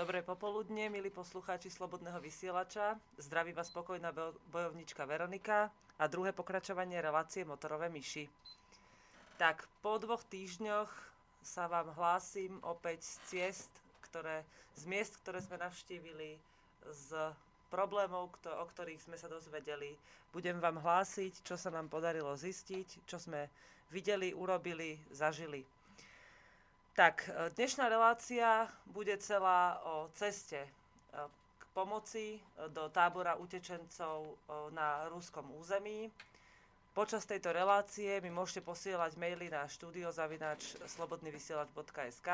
Dobré popoludne, milí poslucháči Slobodného vysielača. Zdraví vás spokojná bojovnička Veronika a druhé pokračovanie relácie Motorové myši. Tak, po dvoch týždňoch sa vám hlásim opäť z ciest, ktoré, z miest, ktoré sme navštívili, z problémov, o ktorých sme sa dozvedeli. Budem vám hlásiť, čo sa nám podarilo zistiť, čo sme videli, urobili, zažili. Tak, e, dnešná relácia bude celá o ceste e, k pomoci e, do tábora utečencov na ruskom území. Počas tejto relácie mi môžete posielať maily na štúdiozavináč slobodnyvysielač.sk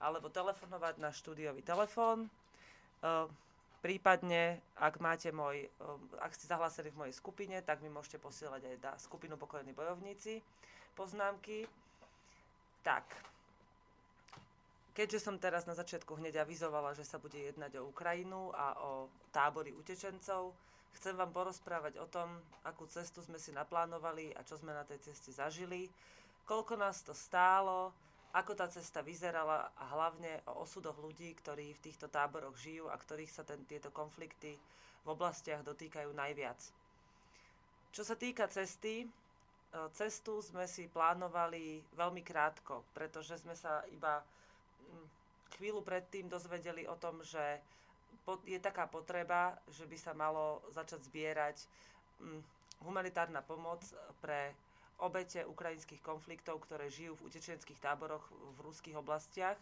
alebo telefonovať na štúdiový telefón. Prípadne, ak máte môj, ak ste zahlásili v mojej skupine, tak mi môžete posielať aj na skupinu Pokojní bojovníci poznámky. Tak, Keďže som teraz na začiatku hneď avizovala, že sa bude jednať o Ukrajinu a o tábory utečencov, chcem vám porozprávať o tom, akú cestu sme si naplánovali a čo sme na tej ceste zažili, koľko nás to stálo, ako tá cesta vyzerala a hlavne o osudoch ľudí, ktorí v týchto táboroch žijú a ktorých sa ten, tieto konflikty v oblastiach dotýkajú najviac. Čo sa týka cesty, e, cestu sme si plánovali veľmi krátko, pretože sme sa iba chvíľu predtým dozvedeli o tom, že je taká potreba, že by sa malo začať zbierať mm, humanitárna pomoc pre obete ukrajinských konfliktov, ktoré žijú v utečenských táboroch v ruských oblastiach.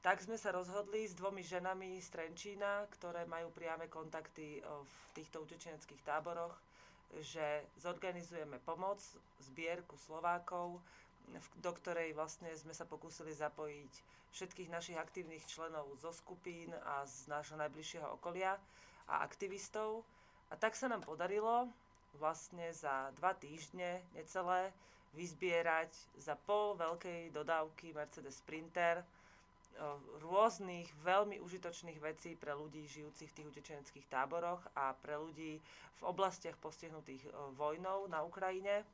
Tak sme sa rozhodli s dvomi ženami z Trenčína, ktoré majú priame kontakty v týchto utečenských táboroch, že zorganizujeme pomoc, zbierku Slovákov, do ktorej vlastne sme sa pokúsili zapojiť všetkých našich aktívnych členov zo skupín a z nášho najbližšieho okolia a aktivistov. A tak sa nám podarilo vlastne za dva týždne necelé vyzbierať za pol veľkej dodávky Mercedes Sprinter rôznych veľmi užitočných vecí pre ľudí žijúcich v tých utečeneckých táboroch a pre ľudí v oblastiach postihnutých vojnou na Ukrajine,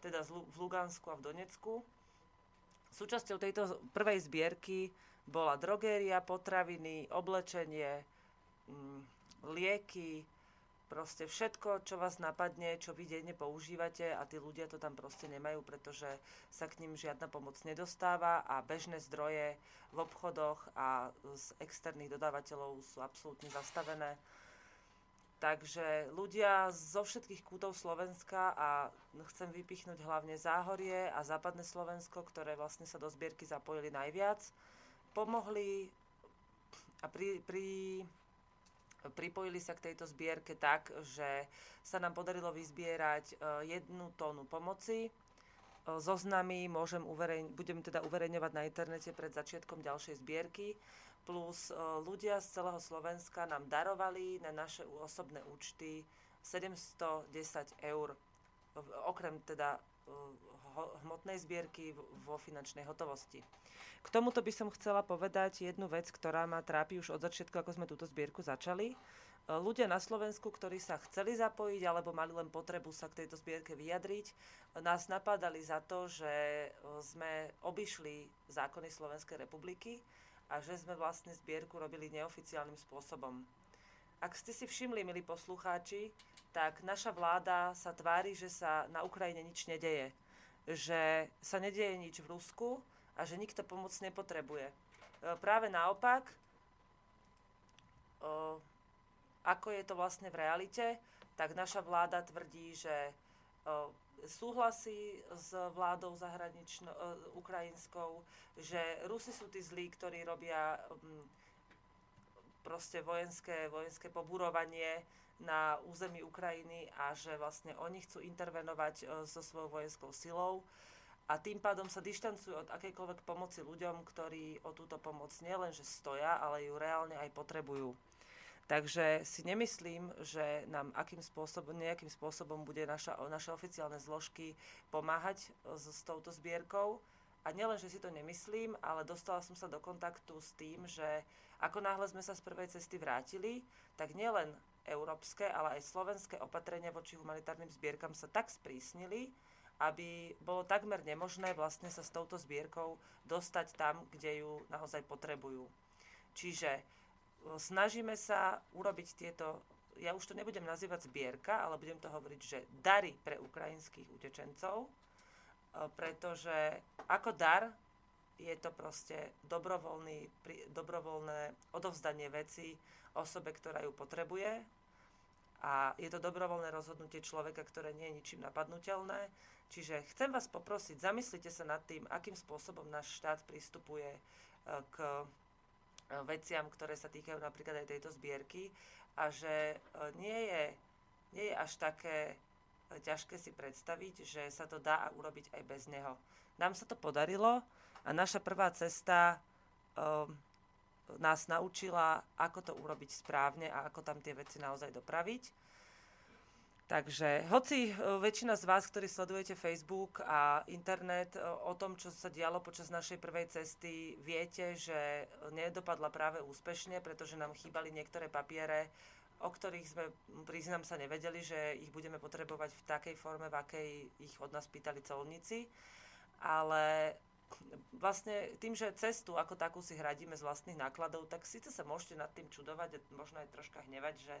teda v Lugansku a v Donecku. Súčasťou tejto prvej zbierky bola drogéria, potraviny, oblečenie, mm, lieky, proste všetko, čo vás napadne, čo vy denne používate a tí ľudia to tam proste nemajú, pretože sa k ním žiadna pomoc nedostáva a bežné zdroje v obchodoch a z externých dodávateľov sú absolútne zastavené. Takže ľudia zo všetkých kútov Slovenska a chcem vypichnúť hlavne Záhorie a Západné Slovensko, ktoré vlastne sa do zbierky zapojili najviac, pomohli a pri, pri, pripojili sa k tejto zbierke tak, že sa nám podarilo vyzbierať e, jednu tónu pomoci. E, zoznamy môžem uvereň, budem teda uverejňovať na internete pred začiatkom ďalšej zbierky plus e, ľudia z celého Slovenska nám darovali na naše osobné účty 710 eur, okrem teda e, hmotnej zbierky vo finančnej hotovosti. K tomuto by som chcela povedať jednu vec, ktorá ma trápi už od začiatku, ako sme túto zbierku začali. E, ľudia na Slovensku, ktorí sa chceli zapojiť alebo mali len potrebu sa k tejto zbierke vyjadriť, nás napádali za to, že sme obišli zákony Slovenskej republiky, a že sme vlastne zbierku robili neoficiálnym spôsobom. Ak ste si všimli, milí poslucháči, tak naša vláda sa tvári, že sa na Ukrajine nič nedeje. Že sa nedeje nič v Rusku a že nikto pomoc nepotrebuje. E, práve naopak, e, ako je to vlastne v realite, tak naša vláda tvrdí, že e, súhlasí s vládou zahranično, uh, ukrajinskou, že Rusi sú tí zlí, ktorí robia um, proste vojenské, vojenské poburovanie na území Ukrajiny a že vlastne oni chcú intervenovať uh, so svojou vojenskou silou a tým pádom sa dištancujú od akejkoľvek pomoci ľuďom, ktorí o túto pomoc nielenže stoja, ale ju reálne aj potrebujú. Takže si nemyslím, že nám akým spôsobom, nejakým spôsobom bude naša, naše oficiálne zložky pomáhať e, s, s touto zbierkou. A nielen, že si to nemyslím, ale dostala som sa do kontaktu s tým, že ako náhle sme sa z prvej cesty vrátili, tak nielen európske, ale aj slovenské opatrenia voči humanitárnym zbierkam sa tak sprísnili, aby bolo takmer nemožné vlastne sa s touto zbierkou dostať tam, kde ju naozaj potrebujú. Čiže snažíme sa urobiť tieto, ja už to nebudem nazývať zbierka, ale budem to hovoriť, že dary pre ukrajinských utečencov, e, pretože ako dar je to proste dobrovoľný, dobrovoľné odovzdanie veci osobe, ktorá ju potrebuje a je to dobrovoľné rozhodnutie človeka, ktoré nie je ničím napadnutelné. Čiže chcem vás poprosiť, zamyslite sa nad tým, akým spôsobom náš štát pristupuje e, k veciam, ktoré sa týkajú napríklad aj tejto zbierky a že e, nie je, nie je až také ťažké si predstaviť, že sa to dá urobiť aj bez neho. Nám sa to podarilo a naša prvá cesta um, nás naučila, ako to urobiť správne a ako tam tie veci naozaj dopraviť. Takže hoci väčšina z vás, ktorí sledujete Facebook a internet o tom, čo sa dialo počas našej prvej cesty, viete, že nedopadla práve úspešne, pretože nám chýbali niektoré papiere, o ktorých sme, priznám sa, nevedeli, že ich budeme potrebovať v takej forme, v akej ich od nás pýtali colníci. Ale vlastne tým, že cestu ako takú si hradíme z vlastných nákladov, tak síce sa môžete nad tým čudovať a možno aj troška hnevať, že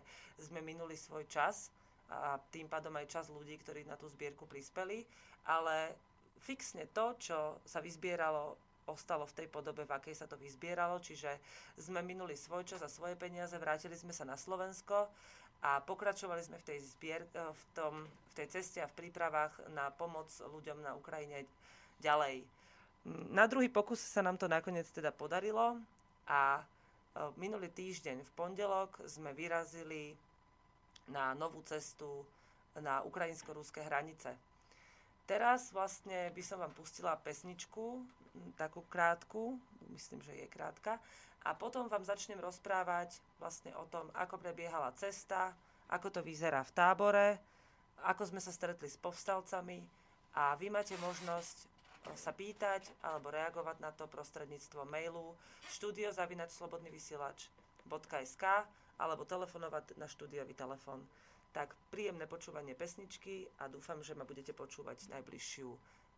sme minuli svoj čas a tým pádom aj čas ľudí, ktorí na tú zbierku prispeli, ale fixne to, čo sa vyzbieralo, ostalo v tej podobe, v akej sa to vyzbieralo, čiže sme minuli svoj čas a svoje peniaze, vrátili sme sa na Slovensko a pokračovali sme v tej, zbier, v, tom, v tej ceste a v prípravách na pomoc ľuďom na Ukrajine ďalej. Na druhý pokus sa nám to nakoniec teda podarilo a e, minulý týždeň v pondelok sme vyrazili na novú cestu na ukrajinsko-rúske hranice. Teraz vlastne by som vám pustila pesničku, takú krátku, myslím, že je krátka, a potom vám začnem rozprávať vlastne o tom, ako prebiehala cesta, ako to vyzerá v tábore, ako sme sa stretli s povstalcami a vy máte možnosť sa pýtať alebo reagovať na to prostredníctvom mailu studiozavinačslobodnyvysielač.sk alebo telefonovať na štúdiový telefon. Tak príjemné počúvanie pesničky a dúfam, že ma budete počúvať najbližšiu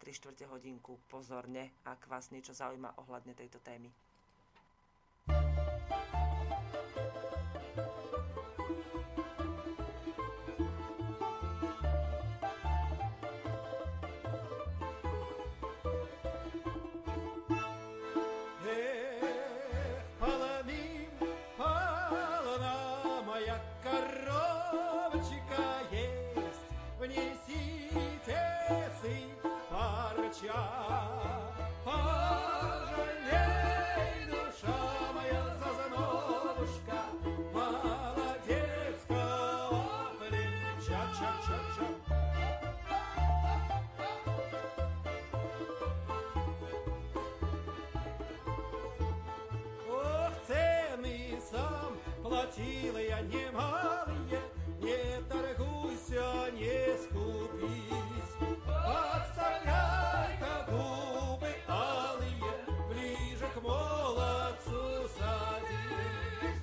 3 čtvrte hodinku pozorne, ak vás niečo zaujíma ohľadne tejto témy. платила я немалые, не торгуйся, не скупись. Подставляй-ка губы алые, ближе к молодцу садись.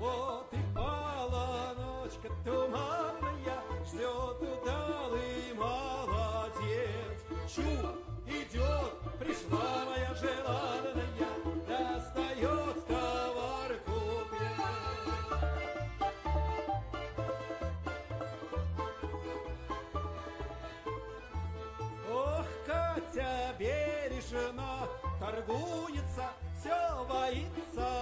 Вот и пала ночка туман, сердце бережно, торгуется, все боится.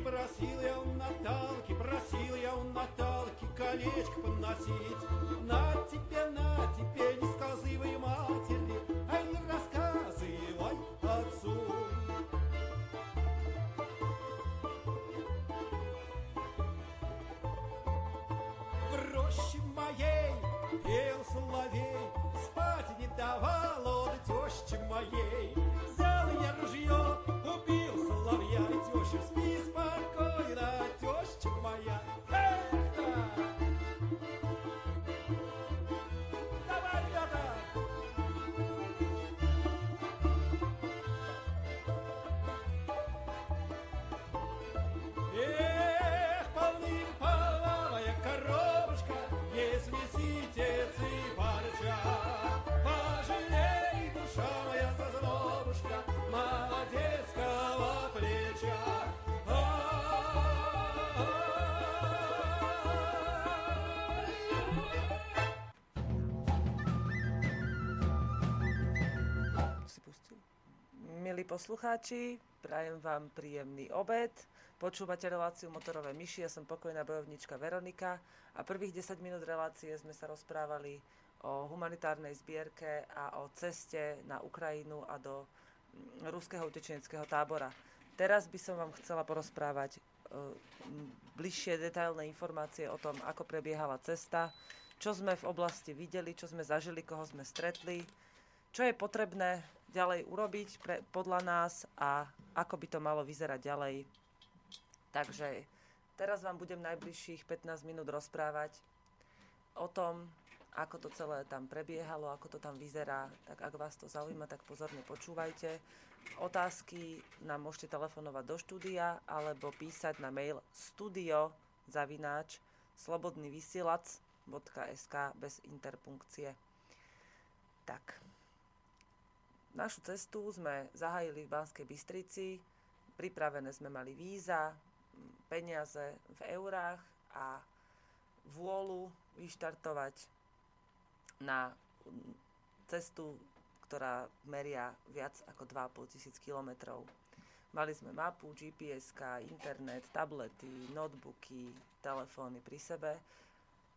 Просил я у Наталки, просил я у Наталки колечко поносить. На тебе, на тебе, не сказывай матери, а не рассказывай отцу. В роще моей пел соловей, спать не давал он тещи моей. Milí poslucháči, prajem vám príjemný obed. Počúvate reláciu Motorové myši, ja som pokojná bojovnička Veronika a prvých 10 minút relácie sme sa rozprávali o humanitárnej zbierke a o ceste na Ukrajinu a do mm, ruského utečeneckého tábora. Teraz by som vám chcela porozprávať e, bližšie detailné informácie o tom, ako prebiehala cesta, čo sme v oblasti videli, čo sme zažili, koho sme stretli, čo je potrebné ďalej urobiť pre, podľa nás a ako by to malo vyzerať ďalej. Takže teraz vám budem najbližších 15 minút rozprávať o tom, ako to celé tam prebiehalo, ako to tam vyzerá. Tak ak vás to zaujíma, tak pozorne počúvajte. Otázky nám môžete telefonovať do štúdia alebo písať na mail studio zavináč slobodnyvysielac.sk bez interpunkcie. Tak, našu cestu sme zahájili v Banskej Bystrici. Pripravené sme mali víza, peniaze v eurách a vôľu vyštartovať na cestu, ktorá meria viac ako 2,5 tisíc kilometrov. Mali sme mapu, gps internet, tablety, notebooky, telefóny pri sebe,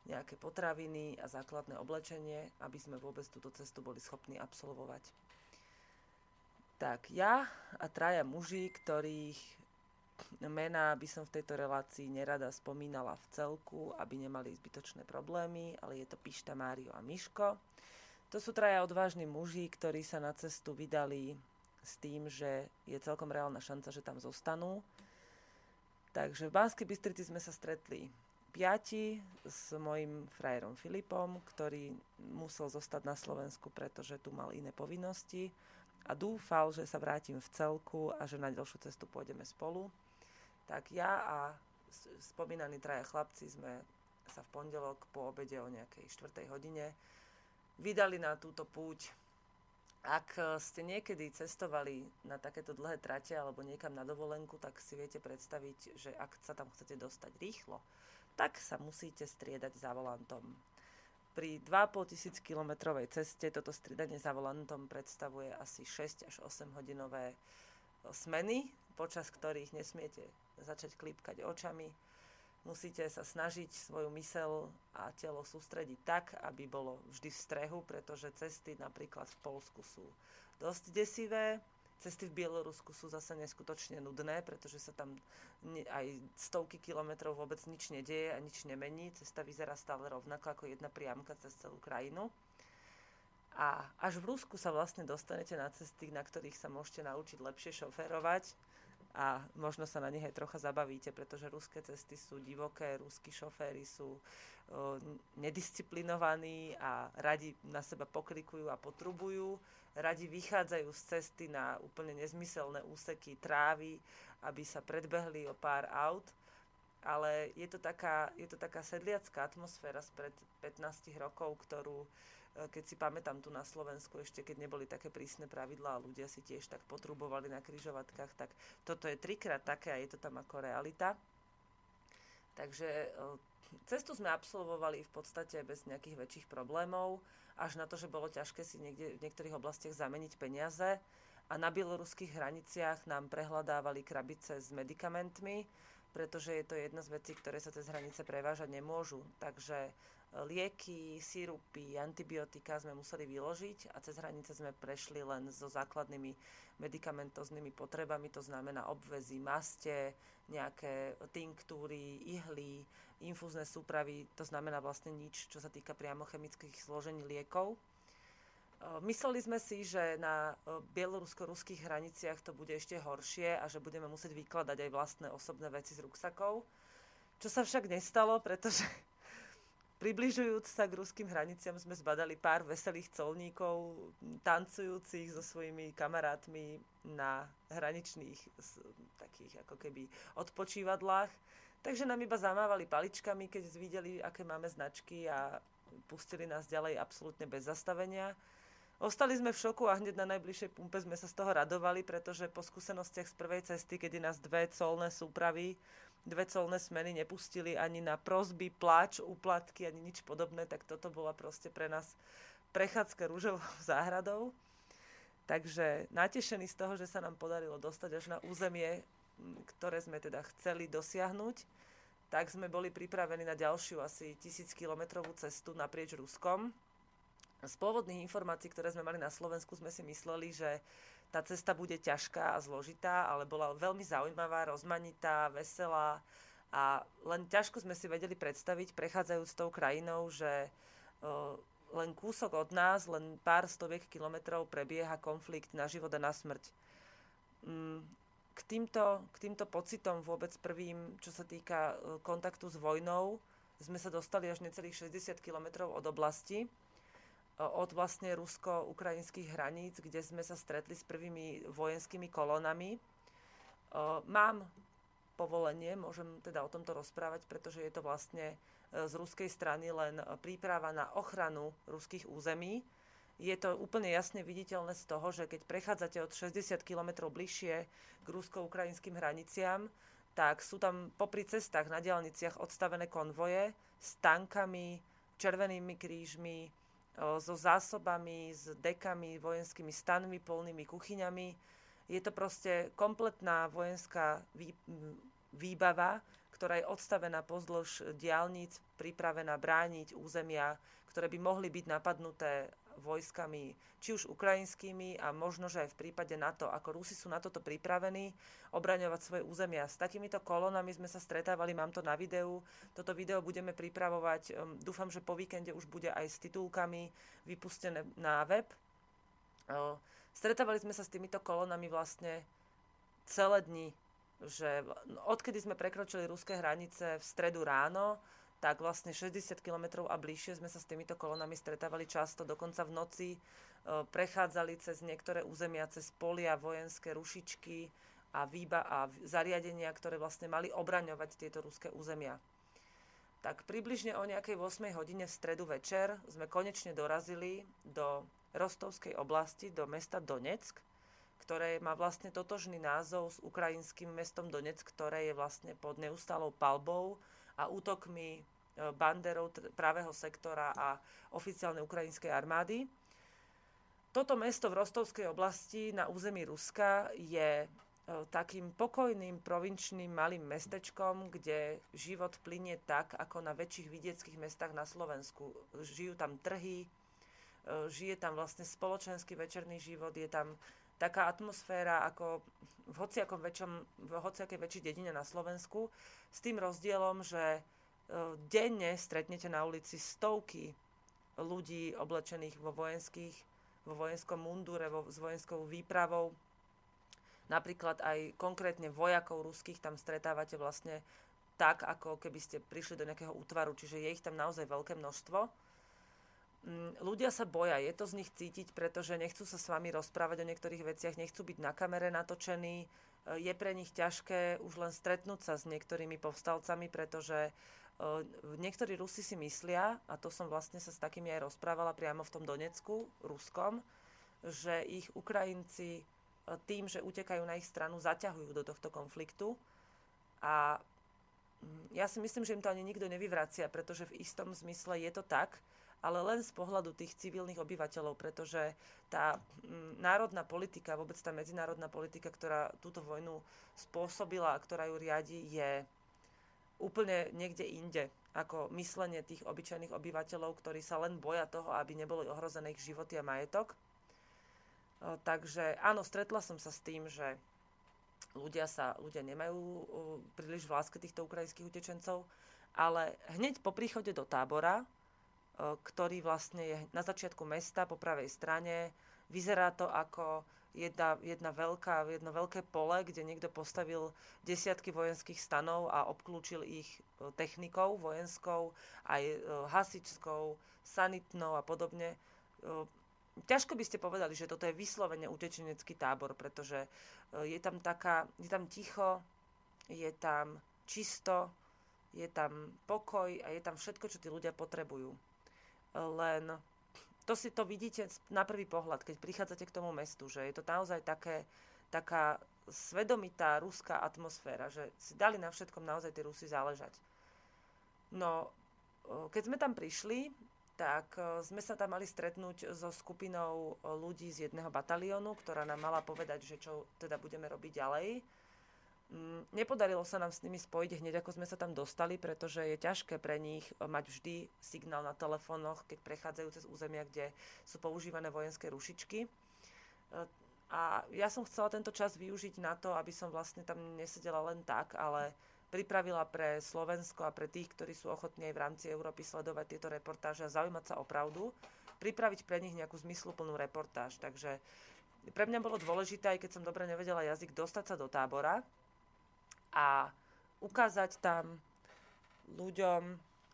nejaké potraviny a základné oblečenie, aby sme vôbec túto cestu boli schopní absolvovať. Tak ja a traja muži, ktorých mená by som v tejto relácii nerada spomínala v celku, aby nemali zbytočné problémy, ale je to Pišta, Mário a Miško. To sú traja odvážni muži, ktorí sa na cestu vydali s tým, že je celkom reálna šanca, že tam zostanú. Takže v Banskej Bystrici sme sa stretli piati s mojim frajerom Filipom, ktorý musel zostať na Slovensku, pretože tu mal iné povinnosti a dúfal, že sa vrátim v celku a že na ďalšiu cestu pôjdeme spolu. Tak ja a spomínaní traja chlapci sme sa v pondelok po obede o nejakej 4. hodine vydali na túto púť. Ak ste niekedy cestovali na takéto dlhé trate alebo niekam na dovolenku, tak si viete predstaviť, že ak sa tam chcete dostať rýchlo, tak sa musíte striedať za volantom. Pri 2,5 tisíc kilometrovej ceste toto striedanie za volantom predstavuje asi 6 až 8 hodinové smeny, počas ktorých nesmiete začať klípkať očami. Musíte sa snažiť svoju mysel a telo sústrediť tak, aby bolo vždy v strehu, pretože cesty napríklad v Polsku sú dosť desivé, Cesty v Bielorusku sú zase neskutočne nudné, pretože sa tam aj stovky kilometrov vôbec nič nedieje a nič nemení. Cesta vyzerá stále rovnako ako jedna priamka cez celú krajinu. A až v Rusku sa vlastne dostanete na cesty, na ktorých sa môžete naučiť lepšie šoférovať a možno sa na nich aj trocha zabavíte, pretože ruské cesty sú divoké, ruskí šoféry sú nedisciplinovaní a radi na seba pokrikujú a potrubujú radi vychádzajú z cesty na úplne nezmyselné úseky trávy, aby sa predbehli o pár aut. Ale je to taká, je to taká sedliacká atmosféra spred 15 rokov, ktorú, keď si pamätám tu na Slovensku, ešte keď neboli také prísne pravidlá a ľudia si tiež tak potrubovali na kryžovatkách, tak toto je trikrát také a je to tam ako realita. Takže e, cestu sme absolvovali v podstate bez nejakých väčších problémov až na to, že bolo ťažké si niekde, v niektorých oblastiach zameniť peniaze a na bieloruských hraniciach nám prehľadávali krabice s medikamentmi, pretože je to jedna z vecí, ktoré sa cez hranice prevážať nemôžu. Takže lieky, sírupy, antibiotika sme museli vyložiť a cez hranice sme prešli len so základnými medikamentoznými potrebami, to znamená obvezy, maste, nejaké tinktúry, ihly, infúzne súpravy, to znamená vlastne nič, čo sa týka priamo chemických zložení liekov. Mysleli sme si, že na bielorusko-ruských hraniciach to bude ešte horšie a že budeme musieť vykladať aj vlastné osobné veci z ruksakov. Čo sa však nestalo, pretože Približujúc sa k ruským hraniciam sme zbadali pár veselých colníkov, tancujúcich so svojimi kamarátmi na hraničných takých ako keby odpočívadlách. Takže nám iba zamávali paličkami, keď videli, aké máme značky a pustili nás ďalej absolútne bez zastavenia. Ostali sme v šoku a hneď na najbližšej pumpe sme sa z toho radovali, pretože po skúsenostiach z prvej cesty, kedy nás dve colné súpravy dve colné smeny nepustili ani na prosby, pláč, úplatky, ani nič podobné, tak toto bola proste pre nás prechádzka rúžovou záhradou. Takže natešení z toho, že sa nám podarilo dostať až na územie, ktoré sme teda chceli dosiahnuť, tak sme boli pripravení na ďalšiu asi tisíc kilometrovú cestu naprieč Ruskom. Z pôvodných informácií, ktoré sme mali na Slovensku, sme si mysleli, že tá cesta bude ťažká a zložitá, ale bola veľmi zaujímavá, rozmanitá, veselá a len ťažko sme si vedeli predstaviť, prechádzajúc tou krajinou, že len kúsok od nás, len pár stoviek kilometrov prebieha konflikt na život a na smrť. Um, k týmto, k týmto pocitom vôbec prvým, čo sa týka kontaktu s vojnou, sme sa dostali až necelých 60 kilometrov od oblasti, od vlastne rusko-ukrajinských hraníc, kde sme sa stretli s prvými vojenskými kolónami. Mám povolenie, môžem teda o tomto rozprávať, pretože je to vlastne e, z ruskej strany len príprava na ochranu ruských území. Je to úplne jasne viditeľné z toho, že keď prechádzate od 60 km bližšie k rusko-ukrajinským hraniciam, tak sú tam popri cestách na diálniciach odstavené konvoje s tankami, červenými krížmi, so zásobami, s dekami, vojenskými stanmi, polnými kuchyňami. Je to proste kompletná vojenská výbava, ktorá je odstavená pozdĺž diálnic, pripravená brániť územia, ktoré by mohli byť napadnuté vojskami, či už ukrajinskými a možno, že aj v prípade NATO, ako Rusi sú na toto pripravení obraňovať svoje územia. S takýmito kolónami sme sa stretávali, mám to na videu. Toto video budeme pripravovať, dúfam, že po víkende už bude aj s titulkami vypustené na web. Stretávali sme sa s týmito kolónami vlastne celé dni, že odkedy sme prekročili ruské hranice v stredu ráno, tak vlastne 60 km a bližšie sme sa s týmito kolonami stretávali často, dokonca v noci e, prechádzali cez niektoré územia, cez polia, vojenské rušičky a, výba a zariadenia, ktoré vlastne mali obraňovať tieto ruské územia. Tak približne o nejakej 8 hodine v stredu večer sme konečne dorazili do Rostovskej oblasti, do mesta Donetsk, ktoré má vlastne totožný názov s ukrajinským mestom Donetsk, ktoré je vlastne pod neustálou palbou a útokmi E, banderov pravého sektora a oficiálnej ukrajinskej armády. Toto mesto v Rostovskej oblasti na území Ruska je e, takým pokojným provinčným malým mestečkom, kde život plinie tak, ako na väčších vidieckých mestách na Slovensku. Žijú tam trhy, e, žije tam vlastne spoločenský večerný život, je tam taká atmosféra ako v hociakom väčšom, v hociakej väčšej dedine na Slovensku, s tým rozdielom, že E, denne stretnete na ulici stovky ľudí oblečených vo vojenských, vo vojenskom mundure, vo, s vojenskou výpravou. Napríklad aj konkrétne vojakov ruských tam stretávate vlastne tak, ako keby ste prišli do nejakého útvaru, čiže je ich tam naozaj veľké množstvo. Mm, ľudia sa boja, je to z nich cítiť, pretože nechcú sa s vami rozprávať o niektorých veciach, nechcú byť na kamere natočení, e, je pre nich ťažké už len stretnúť sa s niektorými povstalcami, pretože Niektorí Rusi si myslia, a to som vlastne sa s takými aj rozprávala priamo v tom Donecku, Ruskom, že ich Ukrajinci tým, že utekajú na ich stranu, zaťahujú do tohto konfliktu. A mm, ja si myslím, že im to ani nikto nevyvracia, pretože v istom zmysle je to tak, ale len z pohľadu tých civilných obyvateľov, pretože tá mm, národná politika, vôbec tá medzinárodná politika, ktorá túto vojnu spôsobila a ktorá ju riadi, je úplne niekde inde ako myslenie tých obyčajných obyvateľov, ktorí sa len boja toho, aby neboli ohrozené ich životy a majetok. Takže áno, stretla som sa s tým, že ľudia, sa, ľudia nemajú príliš v láske týchto ukrajinských utečencov, ale hneď po príchode do tábora, ktorý vlastne je na začiatku mesta po pravej strane, vyzerá to ako jedna, jedna veľká, jedno veľké pole, kde niekto postavil desiatky vojenských stanov a obklúčil ich e, technikou vojenskou, aj e, hasičskou, sanitnou a podobne. Ťažko by ste povedali, že toto je vyslovene utečenecký tábor, pretože je tam, taká, je tam ticho, je tam čisto, je tam pokoj a je tam všetko, čo tí ľudia potrebujú. Len to si to vidíte na prvý pohľad, keď prichádzate k tomu mestu, že je to naozaj také, taká svedomitá ruská atmosféra, že si dali na všetkom naozaj tí Rusi záležať. No, keď sme tam prišli, tak sme sa tam mali stretnúť so skupinou ľudí z jedného bataliónu, ktorá nám mala povedať, že čo teda budeme robiť ďalej. Mm, nepodarilo sa nám s nimi spojiť hneď, ako sme sa tam dostali, pretože je ťažké pre nich mať vždy signál na telefónoch, keď prechádzajú cez územia, kde sú používané vojenské rušičky. E, a ja som chcela tento čas využiť na to, aby som vlastne tam nesedela len tak, ale pripravila pre Slovensko a pre tých, ktorí sú ochotní aj v rámci Európy sledovať tieto reportáže a zaujímať sa o pravdu, pripraviť pre nich nejakú zmysluplnú reportáž. Takže pre mňa bolo dôležité, aj keď som dobre nevedela jazyk, dostať sa do tábora, a ukázať tam ľuďom,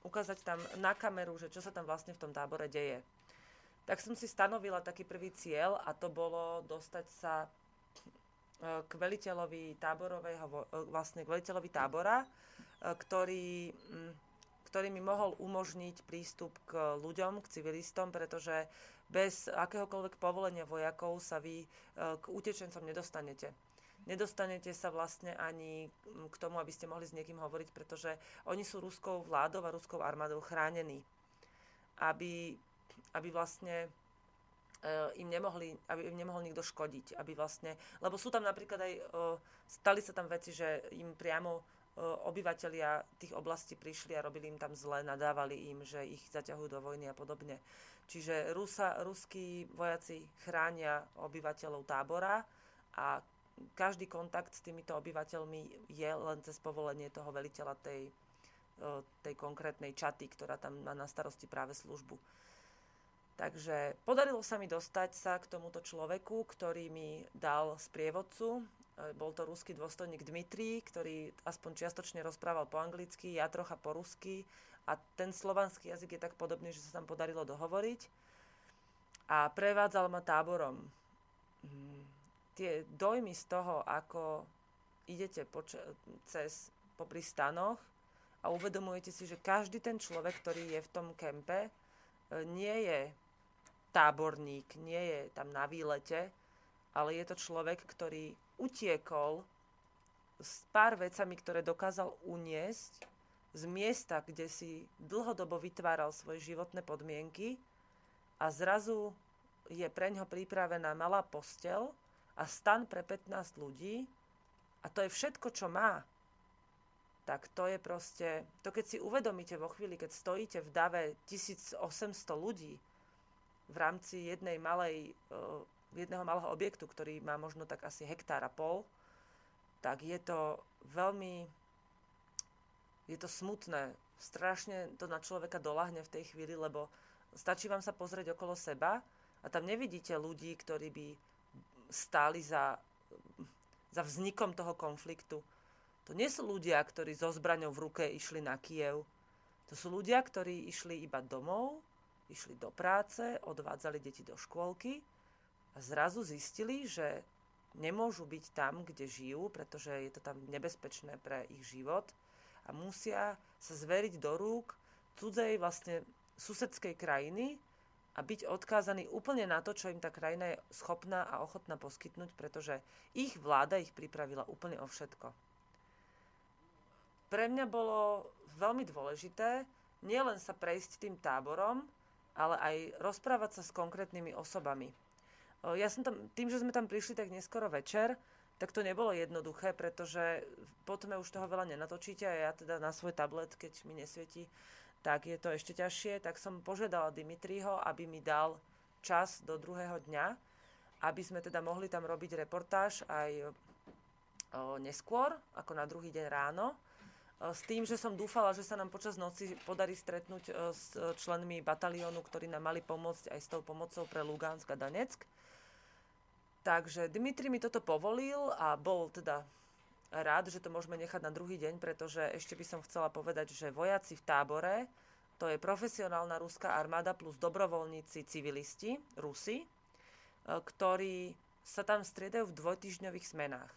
ukázať tam na kameru, že čo sa tam vlastne v tom tábore deje. Tak som si stanovila taký prvý cieľ a to bolo dostať sa e, k veliteľovi táborového, e, vlastne k veliteľovi tábora, e, ktorý, ktorý mi mohol umožniť prístup k ľuďom, k civilistom, pretože bez akéhokoľvek povolenia vojakov sa vy k utečencom nedostanete nedostanete sa vlastne ani k tomu, aby ste mohli s niekým hovoriť, pretože oni sú ruskou vládou a ruskou armádou chránení. Aby, aby vlastne eh, im nemohli, aby im nemohol nikto škodiť, aby vlastne, lebo sú tam napríklad aj, eh, stali sa tam veci, že im priamo eh, obyvateľia tých oblastí prišli a robili im tam zle, nadávali im, že ich zaťahujú do vojny a podobne. Čiže Rusa, ruskí vojaci chránia obyvateľov tábora a každý kontakt s týmito obyvateľmi je len cez povolenie toho veliteľa tej, tej konkrétnej čaty, ktorá tam má na starosti práve službu. Takže podarilo sa mi dostať sa k tomuto človeku, ktorý mi dal sprievodcu. E, bol to ruský dôstojník Dmitrij, ktorý aspoň čiastočne rozprával po anglicky, ja trocha po rusky a ten slovanský jazyk je tak podobný, že sa tam podarilo dohovoriť. A prevádzal ma táborom. Tie dojmy z toho, ako idete poč- cez popri stanoch a uvedomujete si, že každý ten človek, ktorý je v tom kempe, e, nie je táborník, nie je tam na výlete, ale je to človek, ktorý utiekol s pár vecami, ktoré dokázal uniesť z miesta, kde si dlhodobo vytváral svoje životné podmienky a zrazu je pre ňo pripravená malá postel, a stan pre 15 ľudí a to je všetko, čo má, tak to je proste, to keď si uvedomíte vo chvíli, keď stojíte v dave 1800 ľudí v rámci jednej malej, uh, jedného malého objektu, ktorý má možno tak asi hektár a pol, tak je to veľmi, je to smutné. Strašne to na človeka dolahne v tej chvíli, lebo stačí vám sa pozrieť okolo seba a tam nevidíte ľudí, ktorí by stáli za, za vznikom toho konfliktu. To nie sú ľudia, ktorí so zbraňou v ruke išli na Kiev. To sú ľudia, ktorí išli iba domov, išli do práce, odvádzali deti do škôlky a zrazu zistili, že nemôžu byť tam, kde žijú, pretože je to tam nebezpečné pre ich život a musia sa zveriť do rúk cudzej vlastne susedskej krajiny, a byť odkázaný úplne na to, čo im tá krajina je schopná a ochotná poskytnúť, pretože ich vláda ich pripravila úplne o všetko. Pre mňa bolo veľmi dôležité nielen sa prejsť tým táborom, ale aj rozprávať sa s konkrétnymi osobami. Ja som tam, tým, že sme tam prišli tak neskoro večer, tak to nebolo jednoduché, pretože potom už toho veľa nenatočíte a ja teda na svoj tablet, keď mi nesvieti, tak je to ešte ťažšie, tak som požiadala Dimitriho, aby mi dal čas do druhého dňa, aby sme teda mohli tam robiť reportáž aj o, neskôr, ako na druhý deň ráno, s tým, že som dúfala, že sa nám počas noci podarí stretnúť s členmi bataliónu, ktorí nám mali pomôcť aj s tou pomocou pre Lugansk a Daneck. Takže Dimitri mi toto povolil a bol teda rád, že to môžeme nechať na druhý deň, pretože ešte by som chcela povedať, že vojaci v tábore, to je profesionálna ruská armáda plus dobrovoľníci civilisti, Rusi, e, ktorí sa tam striedajú v dvojtýždňových smenách.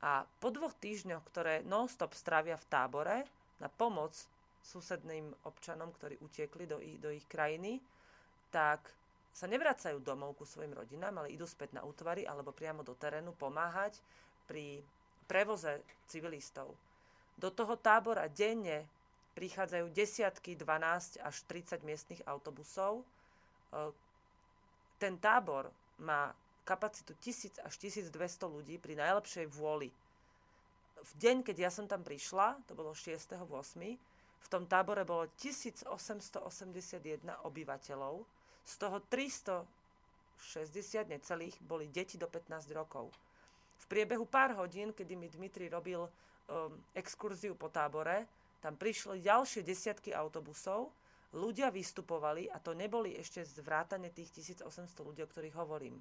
A po dvoch týždňoch, ktoré non-stop strávia v tábore na pomoc susedným občanom, ktorí utiekli do ich, do ich krajiny, tak sa nevracajú domov ku svojim rodinám, ale idú späť na útvary alebo priamo do terénu pomáhať pri prevoze civilistov. Do toho tábora denne prichádzajú desiatky, 12 až 30 miestnych autobusov. E, ten tábor má kapacitu 1000 až 1200 ľudí pri najlepšej vôli. V deň, keď ja som tam prišla, to bolo 6.8., v tom tábore bolo 1881 obyvateľov, z toho 360 necelých boli deti do 15 rokov. V priebehu pár hodín, kedy mi Dmitri robil um, exkurziu po tábore, tam prišli ďalšie desiatky autobusov, ľudia vystupovali a to neboli ešte zvrátane tých 1800 ľudí, o ktorých hovorím.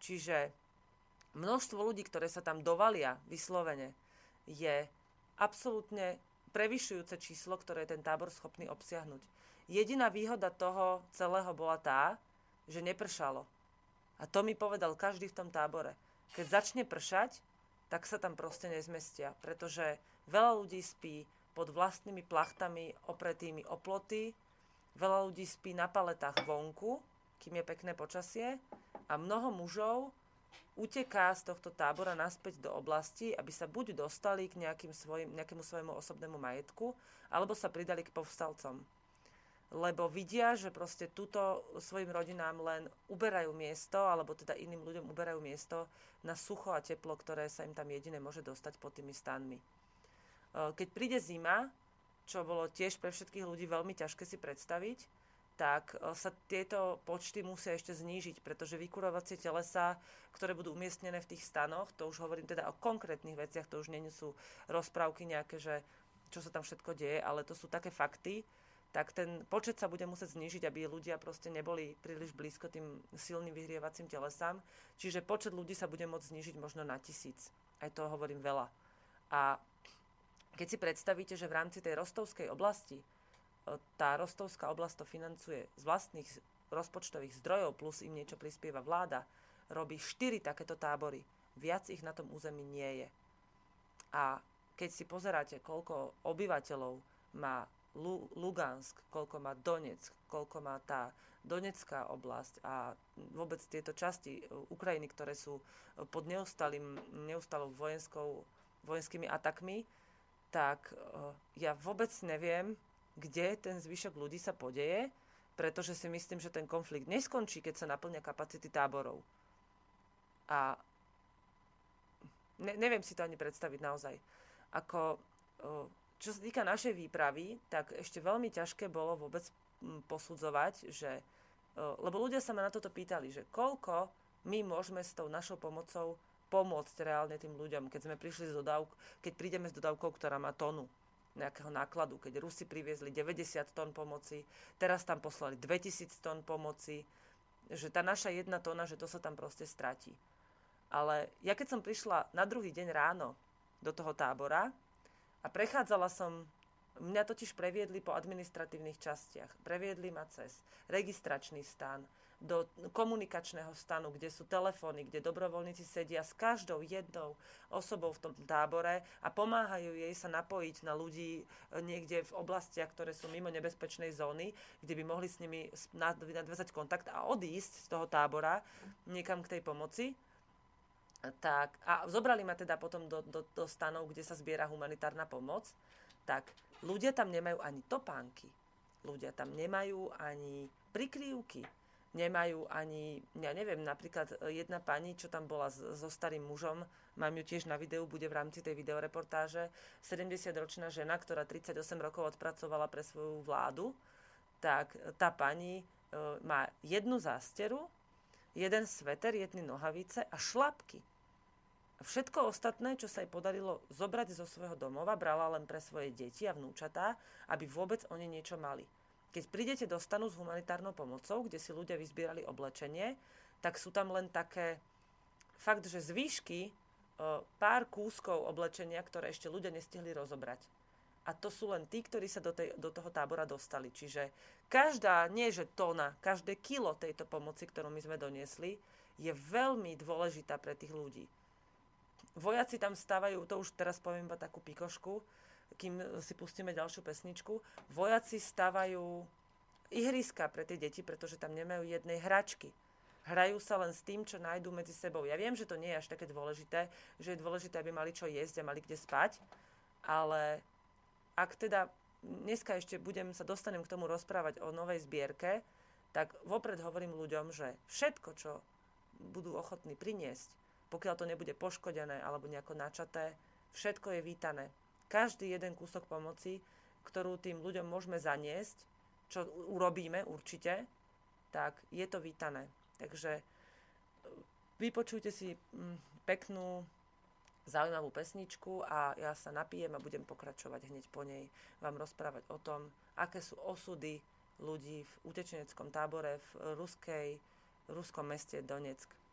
Čiže množstvo ľudí, ktoré sa tam dovalia vyslovene, je absolútne prevyšujúce číslo, ktoré je ten tábor schopný obsiahnuť. Jediná výhoda toho celého bola tá, že nepršalo. A to mi povedal každý v tom tábore. Keď začne pršať, tak sa tam proste nezmestia, pretože veľa ľudí spí pod vlastnými plachtami opretými o ploty, veľa ľudí spí na paletách vonku, kým je pekné počasie a mnoho mužov uteká z tohto tábora naspäť do oblasti, aby sa buď dostali k nejakým svojim, nejakému svojmu osobnému majetku, alebo sa pridali k povstalcom lebo vidia, že proste túto svojim rodinám len uberajú miesto, alebo teda iným ľuďom uberajú miesto na sucho a teplo, ktoré sa im tam jediné môže dostať pod tými stanmi. E, keď príde zima, čo bolo tiež pre všetkých ľudí veľmi ťažké si predstaviť, tak e, sa tieto počty musia ešte znížiť, pretože vykurovacie telesa, ktoré budú umiestnené v tých stanoch, to už hovorím teda o konkrétnych veciach, to už nie sú rozprávky nejaké, že čo sa tam všetko deje, ale to sú také fakty, tak ten počet sa bude musieť znižiť, aby ľudia proste neboli príliš blízko tým silným vyhrievacím telesám. Čiže počet ľudí sa bude môcť znižiť možno na tisíc. Aj to hovorím veľa. A keď si predstavíte, že v rámci tej rostovskej oblasti, e, tá rostovská oblasť to financuje z vlastných rozpočtových zdrojov, plus im niečo prispieva vláda, robí štyri takéto tábory. Viac ich na tom území nie je. A keď si pozeráte, koľko obyvateľov má Lugansk, koľko má Donetsk, koľko má tá Donetská oblasť a vôbec tieto časti e, Ukrajiny, ktoré sú e, pod neustalým, neustalou vojenskou, vojenskými atakmi, tak e, ja vôbec neviem, kde ten zvyšok ľudí sa podeje, pretože si myslím, že ten konflikt neskončí, keď sa naplňa kapacity táborov. A ne, neviem si to ani predstaviť naozaj. Ako čo sa týka našej výpravy, tak ešte veľmi ťažké bolo vôbec mm, posudzovať, že, e, lebo ľudia sa ma na toto pýtali, že koľko my môžeme s tou našou pomocou pomôcť reálne tým ľuďom, keď sme prišli z dodávk, keď prídeme s dodávkou, ktorá má tonu nejakého nákladu, keď Rusi priviezli 90 tón pomoci, teraz tam poslali 2000 tón pomoci, že tá naša jedna tóna, že to sa tam proste stratí. Ale ja keď som prišla na druhý deň ráno do toho tábora, a prechádzala som, mňa totiž previedli po administratívnych častiach. Previedli ma cez registračný stan, do komunikačného stanu, kde sú telefóny, kde dobrovoľníci sedia s každou jednou osobou v tom tábore a pomáhajú jej sa napojiť na ľudí e, niekde v oblastiach, ktoré sú mimo nebezpečnej zóny, kde by mohli s nimi nadvezať kontakt a odísť z toho tábora niekam k tej pomoci tak, a zobrali ma teda potom do, do, do stanov, kde sa zbiera humanitárna pomoc, tak ľudia tam nemajú ani topánky, ľudia tam nemajú ani prikryvky, nemajú ani, ja neviem, napríklad e, jedna pani, čo tam bola so starým mužom, mám ju tiež na videu, bude v rámci tej videoreportáže, 70-ročná žena, ktorá 38 rokov odpracovala pre svoju vládu, tak tá pani e, má jednu zásteru, jeden sveter, jedny nohavice a šlapky. Všetko ostatné, čo sa jej podarilo zobrať zo svojho domova, brala len pre svoje deti a vnúčatá, aby vôbec oni niečo mali. Keď prídete do stanu s humanitárnou pomocou, kde si ľudia vyzbierali oblečenie, tak sú tam len také fakt, že zvýšky, e, pár kúskov oblečenia, ktoré ešte ľudia nestihli rozobrať. A to sú len tí, ktorí sa do, tej, do toho tábora dostali. Čiže každá, nie že tóna, každé kilo tejto pomoci, ktorú my sme doniesli, je veľmi dôležitá pre tých ľudí. Vojaci tam stávajú, to už teraz poviem iba takú pikošku, kým si pustíme ďalšiu pesničku, vojaci stavajú ihriska pre tie deti, pretože tam nemajú jednej hračky. Hrajú sa len s tým, čo nájdú medzi sebou. Ja viem, že to nie je až také dôležité, že je dôležité, aby mali čo jesť a mali kde spať, ale ak teda dneska ešte budem, sa dostanem k tomu rozprávať o novej zbierke, tak vopred hovorím ľuďom, že všetko, čo budú ochotní priniesť, pokiaľ to nebude poškodené alebo nejako načaté, všetko je vítané každý jeden kúsok pomoci, ktorú tým ľuďom môžeme zaniesť, čo urobíme určite, tak je to vítané. Takže e, vypočujte si mm, peknú, zaujímavú pesničku a ja sa napijem a budem pokračovať hneď po nej vám rozprávať o tom, aké sú osudy ľudí v utečeneckom tábore v ruskej, ruskom meste Donetsk.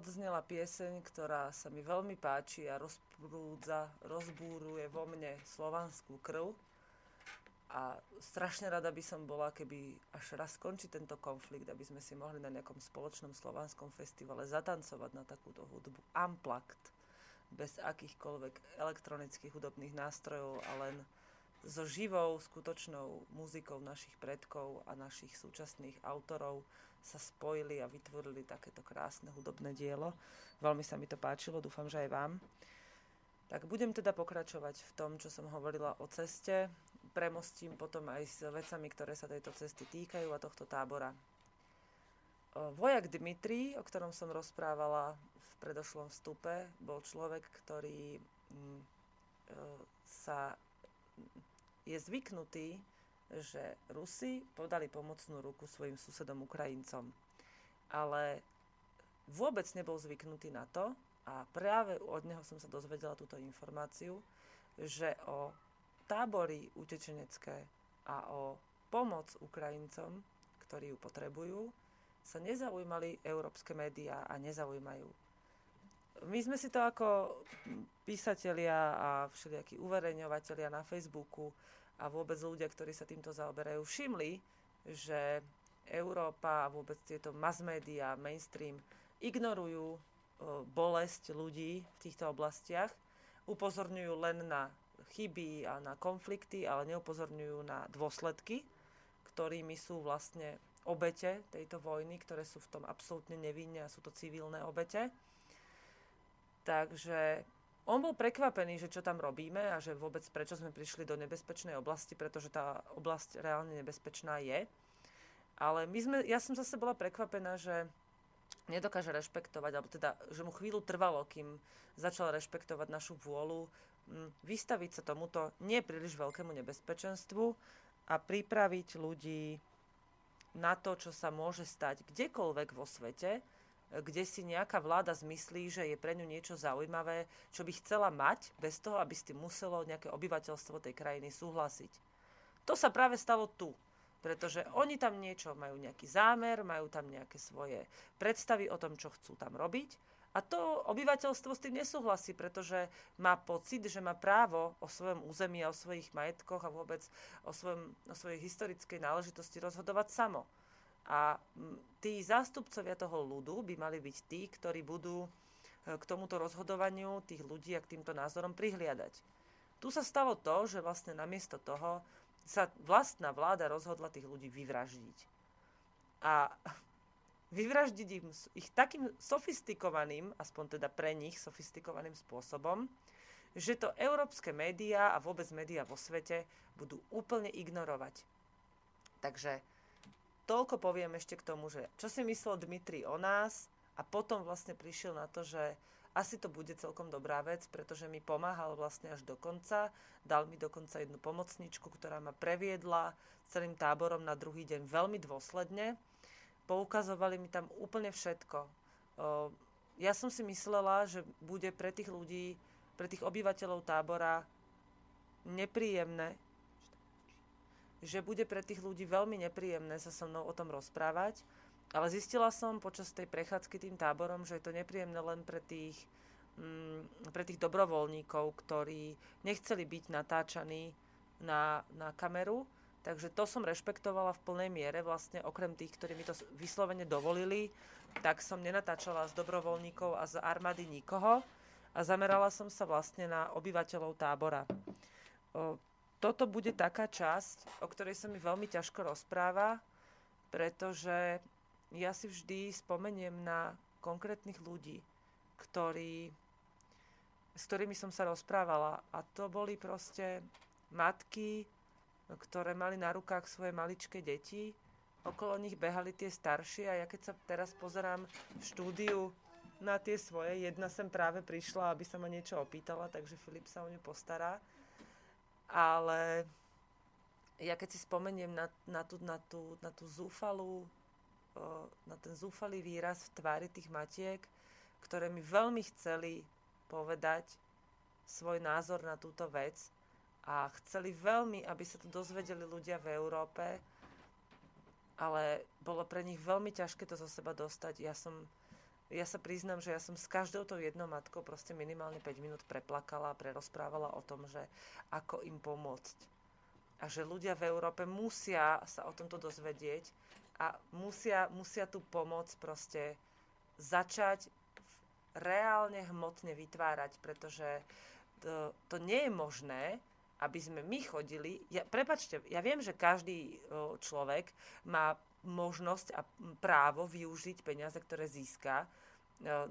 Odznela pieseň, ktorá sa mi veľmi páči a rozprúdza, rozbúruje vo mne slovanskú krv. A strašne rada by som bola, keby až raz skončí tento konflikt, aby sme si mohli na nejakom spoločnom slovanskom festivale zatancovať na takúto hudbu. Unplugged, bez akýchkoľvek elektronických hudobných nástrojov a len so živou, skutočnou muzikou našich predkov a našich súčasných autorov sa spojili a vytvorili takéto krásne hudobné dielo. Veľmi sa mi to páčilo, dúfam, že aj vám. Tak budem teda pokračovať v tom, čo som hovorila o ceste, premostím potom aj s vecami, ktoré sa tejto cesty týkajú a tohto tábora. Vojak Dmitri, o ktorom som rozprávala v predošlom vstupe, bol človek, ktorý mm, e, sa je zvyknutý, že Rusi podali pomocnú ruku svojim susedom Ukrajincom. Ale vôbec nebol zvyknutý na to, a práve od neho som sa dozvedela túto informáciu, že o tábory utečenecké a o pomoc Ukrajincom, ktorí ju potrebujú, sa nezaujímali európske médiá a nezaujímajú. My sme si to ako písatelia a všelijakí uverejňovateľia na Facebooku a vôbec ľudia, ktorí sa týmto zaoberajú, všimli, že Európa a vôbec tieto mass media, mainstream ignorujú bolesť ľudí v týchto oblastiach, upozorňujú len na chyby a na konflikty, ale neupozorňujú na dôsledky, ktorými sú vlastne obete tejto vojny, ktoré sú v tom absolútne nevinne a sú to civilné obete. Takže on bol prekvapený, že čo tam robíme a že vôbec prečo sme prišli do nebezpečnej oblasti, pretože tá oblasť reálne nebezpečná je. Ale my sme, ja som zase bola prekvapená, že nedokáže rešpektovať, alebo teda, že mu chvíľu trvalo, kým začal rešpektovať našu vôľu vystaviť sa tomuto nie veľkému nebezpečenstvu a pripraviť ľudí na to, čo sa môže stať kdekoľvek vo svete, kde si nejaká vláda zmyslí, že je pre ňu niečo zaujímavé, čo by chcela mať, bez toho, aby s tým muselo nejaké obyvateľstvo tej krajiny súhlasiť. To sa práve stalo tu, pretože oni tam niečo majú nejaký zámer, majú tam nejaké svoje predstavy o tom, čo chcú tam robiť a to obyvateľstvo s tým nesúhlasí, pretože má pocit, že má právo o svojom území a o svojich majetkoch a vôbec o, svojom, o svojej historickej náležitosti rozhodovať samo. A tí zástupcovia toho ľudu by mali byť tí, ktorí budú e, k tomuto rozhodovaniu tých ľudí a k týmto názorom prihliadať. Tu sa stalo to, že vlastne namiesto toho sa vlastná vláda rozhodla tých ľudí vyvraždiť. A vyvraždiť im ich takým sofistikovaným, aspoň teda pre nich sofistikovaným spôsobom, že to európske médiá a vôbec médiá vo svete budú úplne ignorovať. Takže toľko poviem ešte k tomu, že čo si myslel Dmitri o nás a potom vlastne prišiel na to, že asi to bude celkom dobrá vec, pretože mi pomáhal vlastne až do konca. Dal mi dokonca jednu pomocničku, ktorá ma previedla celým táborom na druhý deň veľmi dôsledne poukazovali mi tam úplne všetko. Ja som si myslela, že bude pre tých ľudí, pre tých obyvateľov tábora nepríjemné, že bude pre tých ľudí veľmi nepríjemné sa so mnou o tom rozprávať, ale zistila som počas tej prechádzky tým táborom, že je to nepríjemné len pre tých, mm, pre tých dobrovoľníkov, ktorí nechceli byť natáčaní na, na kameru, Takže to som rešpektovala v plnej miere, vlastne okrem tých, ktorí mi to vyslovene dovolili, tak som nenatáčala z dobrovoľníkov a z armády nikoho a zamerala som sa vlastne na obyvateľov tábora. Toto bude taká časť, o ktorej sa mi veľmi ťažko rozpráva, pretože ja si vždy spomeniem na konkrétnych ľudí, ktorí, s ktorými som sa rozprávala. A to boli proste matky, ktoré mali na rukách svoje maličké deti. Okolo nich behali tie staršie a ja keď sa teraz pozerám v štúdiu na tie svoje, jedna sem práve prišla, aby sa ma niečo opýtala, takže Filip sa o ňu postará. Ale ja keď si spomeniem na, na, tú, na, tú, na tú zúfalú, na ten zúfalý výraz v tvári tých matiek, ktoré mi veľmi chceli povedať svoj názor na túto vec, a chceli veľmi, aby sa to dozvedeli ľudia v Európe, ale bolo pre nich veľmi ťažké to zo seba dostať. Ja som ja sa priznám, že ja som s každou tou jednou matkou proste minimálne 5 minút preplakala a prerozprávala o tom, že ako im pomôcť. A že ľudia v Európe musia sa o tomto dozvedieť a musia, musia tú pomoc proste začať reálne hmotne vytvárať, pretože to, to nie je možné, aby sme my chodili. Ja, prepačte, ja viem, že každý človek má možnosť a právo využiť peniaze, ktoré získa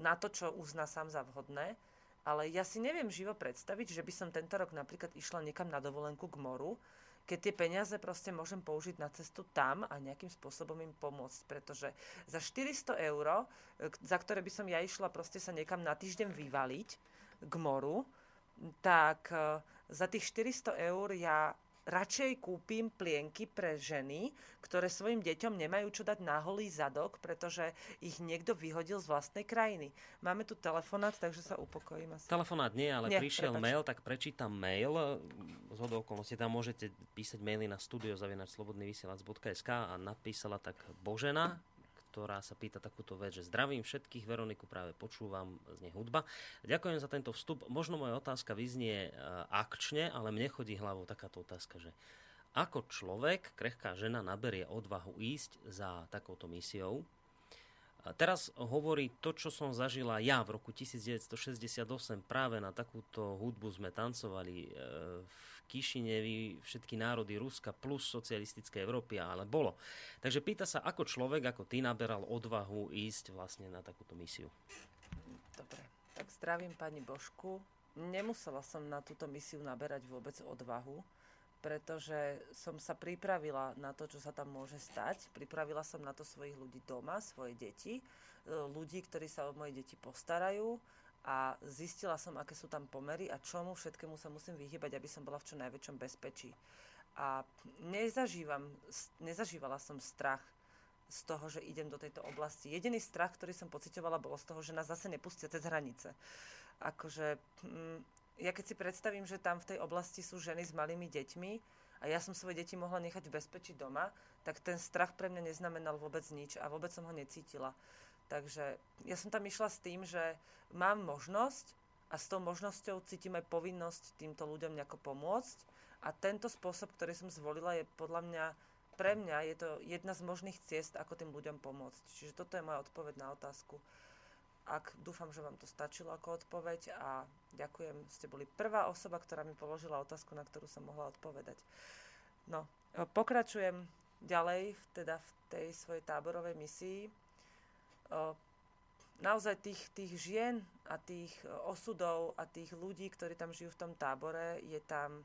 na to, čo uzná sám za vhodné, ale ja si neviem živo predstaviť, že by som tento rok napríklad išla niekam na dovolenku k moru, keď tie peniaze proste môžem použiť na cestu tam a nejakým spôsobom im pomôcť. Pretože za 400 eur, e, za ktoré by som ja išla proste sa niekam na týždeň vyvaliť k moru, tak e, za tých 400 eur ja radšej kúpim plienky pre ženy, ktoré svojim deťom nemajú čo dať na holý zadok, pretože ich niekto vyhodil z vlastnej krajiny. Máme tu telefonát, takže sa upokojím asi. Telefonát nie, ale nie, prišiel prepač. mail, tak prečítam mail. Z okolností tam môžete písať maily na studiozavinačslobodnyvysielac.sk a napísala tak Božena, ktorá sa pýta takúto vec, že zdravím všetkých, Veroniku práve počúvam, z nej hudba. Ďakujem za tento vstup. Možno moja otázka vyznie e, akčne, ale mne chodí hlavou takáto otázka, že ako človek, krehká žena, naberie odvahu ísť za takouto misiou, teraz hovorí to, čo som zažila ja v roku 1968. Práve na takúto hudbu sme tancovali e, v Kišinevi všetky národy Ruska plus socialistické Európy, ale bolo. Takže pýta sa, ako človek, ako ty naberal odvahu ísť vlastne na takúto misiu. Dobre, tak zdravím pani Božku. Nemusela som na túto misiu naberať vôbec odvahu, pretože som sa pripravila na to, čo sa tam môže stať. Pripravila som na to svojich ľudí doma, svoje deti, e, ľudí, ktorí sa o moje deti postarajú a zistila som, aké sú tam pomery a čomu všetkému sa musím vyhybať, aby som bola v čo najväčšom bezpečí. A nezažívam, nezažívala som strach z toho, že idem do tejto oblasti. Jediný strach, ktorý som pocitovala, bolo z toho, že nás zase nepustia cez hranice. Akože, hm, ja keď si predstavím, že tam v tej oblasti sú ženy s malými deťmi a ja som svoje deti mohla nechať v bezpečí doma, tak ten strach pre mňa neznamenal vôbec nič a vôbec som ho necítila. Takže ja som tam išla s tým, že mám možnosť a s tou možnosťou cítim aj povinnosť týmto ľuďom nejako pomôcť. A tento spôsob, ktorý som zvolila, je podľa mňa, pre mňa je to jedna z možných ciest, ako tým ľuďom pomôcť. Čiže toto je moja odpoveď na otázku. Ak dúfam, že vám to stačilo ako odpoveď a ďakujem, ste boli prvá osoba, ktorá mi položila otázku, na ktorú som mohla odpovedať. No, pokračujem ďalej, teda v tej svojej táborovej misii naozaj tých, tých žien a tých osudov a tých ľudí, ktorí tam žijú v tom tábore, je tam,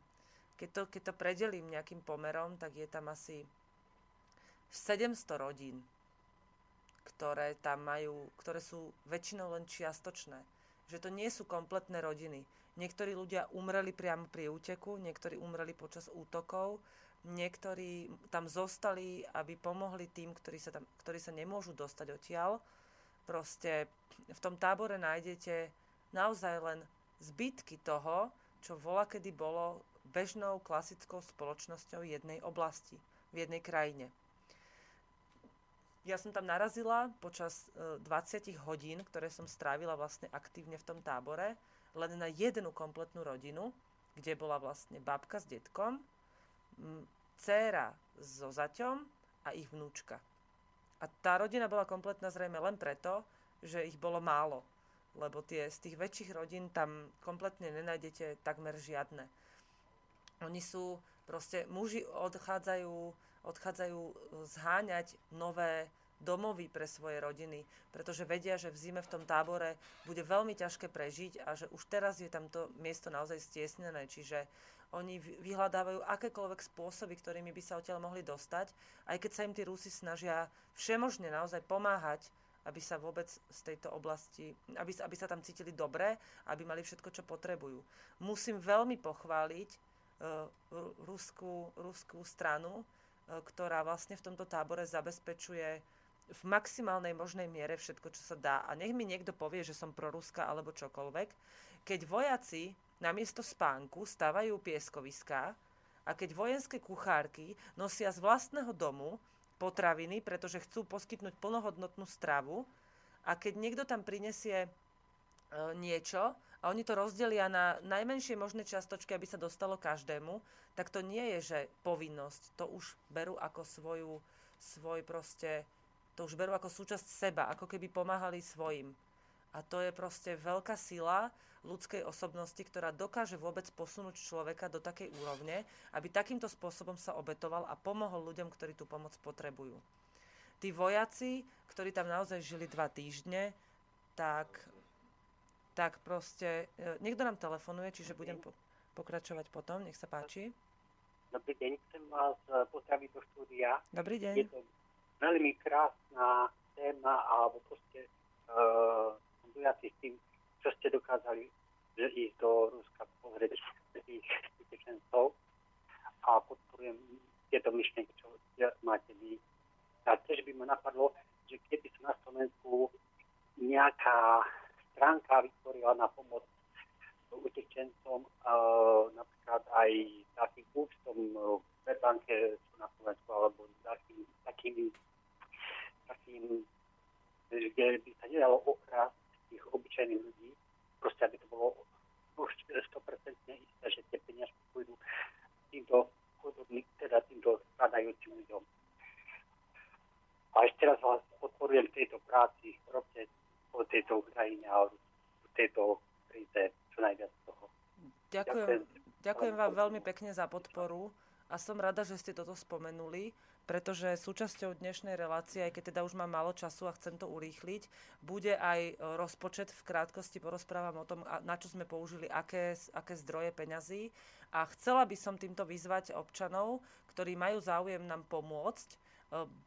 keď to, keď to predelím nejakým pomerom, tak je tam asi 700 rodín, ktoré tam majú, ktoré sú väčšinou len čiastočné. Že to nie sú kompletné rodiny. Niektorí ľudia umreli priamo pri úteku, niektorí umreli počas útokov, niektorí tam zostali, aby pomohli tým, ktorí sa, tam, ktorí sa nemôžu dostať odtiaľ Proste v tom tábore nájdete naozaj len zbytky toho, čo vola kedy bolo bežnou klasickou spoločnosťou jednej oblasti, v jednej krajine. Ja som tam narazila počas 20 e, hodín, ktoré som strávila vlastne aktívne v tom tábore, len na jednu kompletnú rodinu, kde bola vlastne babka s detkom, dcéra so zaťom a ich vnúčka. A tá rodina bola kompletná zrejme len preto, že ich bolo málo. Lebo tie, z tých väčších rodín tam kompletne nenájdete takmer žiadne. Oni sú, proste muži odchádzajú, odchádzajú zháňať nové domovy pre svoje rodiny, pretože vedia, že v zime v tom tábore bude veľmi ťažké prežiť a že už teraz je tam to miesto naozaj stiesnené, čiže oni vyhľadávajú akékoľvek spôsoby, ktorými by sa odtiaľ mohli dostať, aj keď sa im tí Rusi snažia všemožne naozaj pomáhať, aby sa vôbec z tejto oblasti, aby, aby sa tam cítili dobre, aby mali všetko, čo potrebujú. Musím veľmi pochváliť uh, ruskú, ruskú stranu, uh, ktorá vlastne v tomto tábore zabezpečuje v maximálnej možnej miere všetko, čo sa dá. A nech mi niekto povie, že som proruská alebo čokoľvek. Keď vojaci namiesto spánku stavajú pieskoviská a keď vojenské kuchárky nosia z vlastného domu potraviny, pretože chcú poskytnúť plnohodnotnú stravu A keď niekto tam prinesie e, niečo a oni to rozdelia na najmenšie možné čiastočky, aby sa dostalo každému, tak to nie je, že povinnosť. To už berú ako svoju, svoj proste, to už berú ako súčasť seba, ako keby pomáhali svojim. A to je proste veľká sila ľudskej osobnosti, ktorá dokáže vôbec posunúť človeka do takej úrovne, aby takýmto spôsobom sa obetoval a pomohol ľuďom, ktorí tú pomoc potrebujú. Tí vojaci, ktorí tam naozaj žili dva týždne, tak tak proste, e, niekto nám telefonuje, čiže budem po, pokračovať potom, nech sa páči. Dobrý deň, chcem vás e, pozdraviť do štúdia. Dobrý deň. Je to veľmi krásna téma, alebo proste uh, dojatý s tým, čo ste dokázali že ísť do Ruska pozrieť tých utečencov a podporujem tieto myšlienky, čo máte vy. A tiež by ma napadlo, že keby sa na Slovensku nejaká stránka vytvorila na pomoc utečencom, uh, napríklad aj takým účtom v Svetbanke na Slovensku, alebo takým, takými, takým, kde by sa nedalo okrast tých obyčajných ľudí, proste aby to bolo už 100% isté, že tie peniaze pôjdu týmto chudobným, teda týmto stradajúcim ľuďom. A ešte raz vás podporujem tejto práci, robte o tejto Ukrajine a o tejto kríze čo najviac toho. Ďakujem, ďakujem vám veľmi pekne za podporu a som rada, že ste toto spomenuli, pretože súčasťou dnešnej relácie, aj keď teda už mám málo času a chcem to urýchliť, bude aj rozpočet. V krátkosti porozprávam o tom, na čo sme použili, aké, aké zdroje peňazí. A chcela by som týmto vyzvať občanov, ktorí majú záujem nám pomôcť,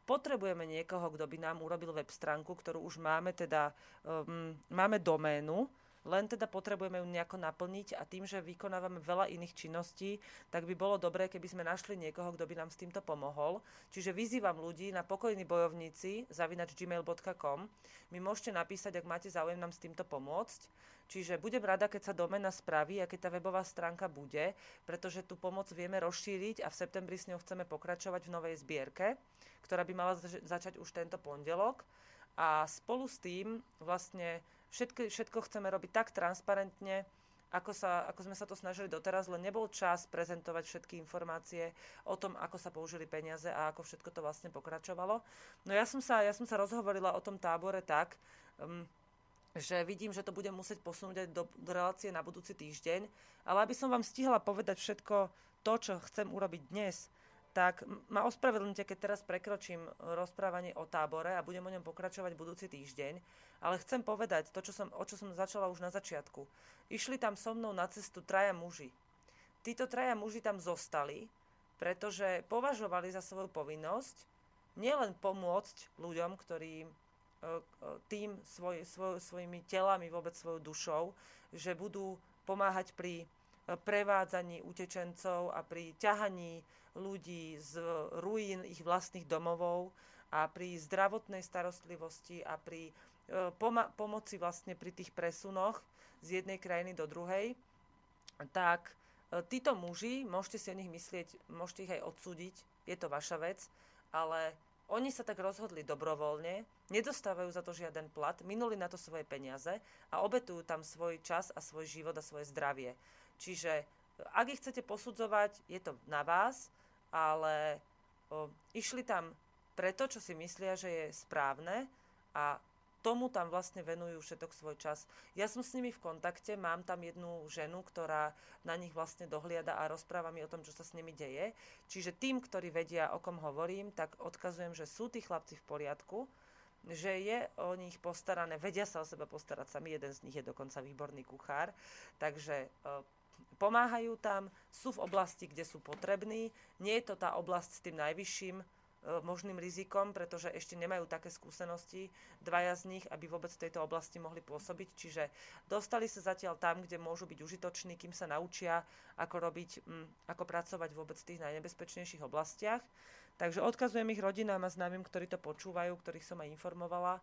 potrebujeme niekoho, kto by nám urobil web stránku, ktorú už máme, teda um, máme doménu, len teda potrebujeme ju nejako naplniť a tým, že vykonávame veľa iných činností, tak by bolo dobré, keby sme našli niekoho, kto by nám s týmto pomohol. Čiže vyzývam ľudí na pokojní bojovníci zavinač gmail.com. Mi môžete napísať, ak máte záujem nám s týmto pomôcť. Čiže budem rada, keď sa domena spraví a keď tá webová stránka bude, pretože tú pomoc vieme rozšíriť a v septembri s ňou chceme pokračovať v novej zbierke, ktorá by mala začať už tento pondelok. A spolu s tým vlastne všetko, všetko chceme robiť tak transparentne, ako, sa, ako sme sa to snažili doteraz, len nebol čas prezentovať všetky informácie o tom, ako sa použili peniaze a ako všetko to vlastne pokračovalo. No ja som sa, ja som sa rozhovorila o tom tábore tak, um, že vidím, že to budem musieť posunúť aj do, do relácie na budúci týždeň, ale aby som vám stihla povedať všetko to, čo chcem urobiť dnes, tak ma ospravedlňte, keď teraz prekročím rozprávanie o tábore a budem o ňom pokračovať budúci týždeň, ale chcem povedať to, čo som, o čo som začala už na začiatku. Išli tam so mnou na cestu traja muži. Títo traja muži tam zostali, pretože považovali za svoju povinnosť nielen pomôcť ľuďom, ktorí E, e, tým svoj, svoj, svojimi telami, vôbec svojou dušou, že budú pomáhať pri e, prevádzaní utečencov a pri ťahaní ľudí z ruín ich vlastných domovov a pri zdravotnej starostlivosti a pri poma- pomoci vlastne pri tých presunoch z jednej krajiny do druhej, tak títo muži, môžete si o nich myslieť, môžete ich aj odsúdiť, je to vaša vec, ale oni sa tak rozhodli dobrovoľne, nedostávajú za to žiaden plat, minuli na to svoje peniaze a obetujú tam svoj čas a svoj život a svoje zdravie. Čiže ak ich chcete posudzovať, je to na vás, ale o, išli tam preto, čo si myslia, že je správne a tomu tam vlastne venujú všetok svoj čas. Ja som s nimi v kontakte, mám tam jednu ženu, ktorá na nich vlastne dohliada a rozpráva mi o tom, čo sa s nimi deje. Čiže tým, ktorí vedia, o kom hovorím, tak odkazujem, že sú tí chlapci v poriadku, že je o nich postarané, vedia sa o seba postarať sami, jeden z nich je dokonca výborný kuchár, takže pomáhajú tam, sú v oblasti, kde sú potrební, nie je to tá oblasť s tým najvyšším E, možným rizikom, pretože ešte nemajú také skúsenosti, dvaja z nich, aby vôbec v tejto oblasti mohli pôsobiť. Čiže dostali sa zatiaľ tam, kde môžu byť užitoční, kým sa naučia, ako robiť, ako pracovať vôbec v tých najnebezpečnejších oblastiach. Takže odkazujem ich rodinám a známym, ktorí to počúvajú, ktorých som aj informovala,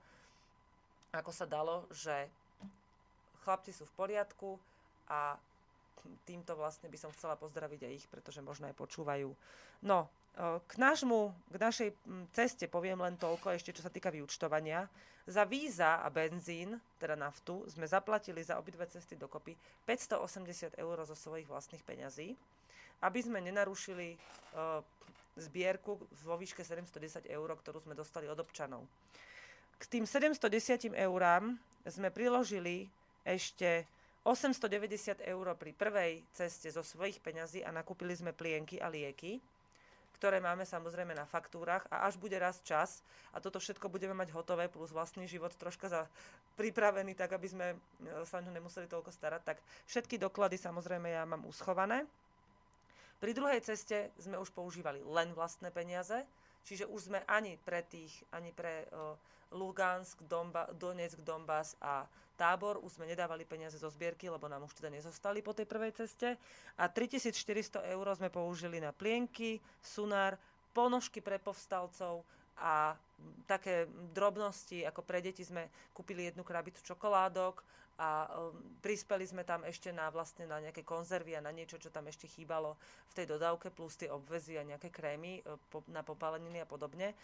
ako sa dalo, že chlapci sú v poriadku a týmto vlastne by som chcela pozdraviť aj ich, pretože možno aj počúvajú. No, k, nášmu, k našej ceste poviem len toľko, ešte čo sa týka vyučtovania. Za víza a benzín, teda naftu, sme zaplatili za obidve cesty dokopy 580 eur zo svojich vlastných peňazí, aby sme nenarušili uh, zbierku vo výške 710 eur, ktorú sme dostali od občanov. K tým 710 eurám sme priložili ešte 890 eur pri prvej ceste zo svojich peňazí a nakúpili sme plienky a lieky, ktoré máme samozrejme na faktúrach a až bude raz čas a toto všetko budeme mať hotové plus vlastný život troška za pripravený tak, aby sme e, sa nemuseli toľko starať, tak všetky doklady samozrejme ja mám uschované. Pri druhej ceste sme už používali len vlastné peniaze, čiže už sme ani pre tých, ani pre uh, Lugansk, Donba, Donetsk, Donbass a tábor, už sme nedávali peniaze zo zbierky, lebo nám už teda nezostali po tej prvej ceste. A 3400 eur sme použili na plienky, sunár, ponožky pre povstalcov a také drobnosti, ako pre deti sme kúpili jednu krabicu čokoládok a um, prispeli sme tam ešte na vlastne na nejaké konzervy a na niečo, čo tam ešte chýbalo v tej dodávke, plus tie obvezy a nejaké krémy po, na popáleniny a podobne.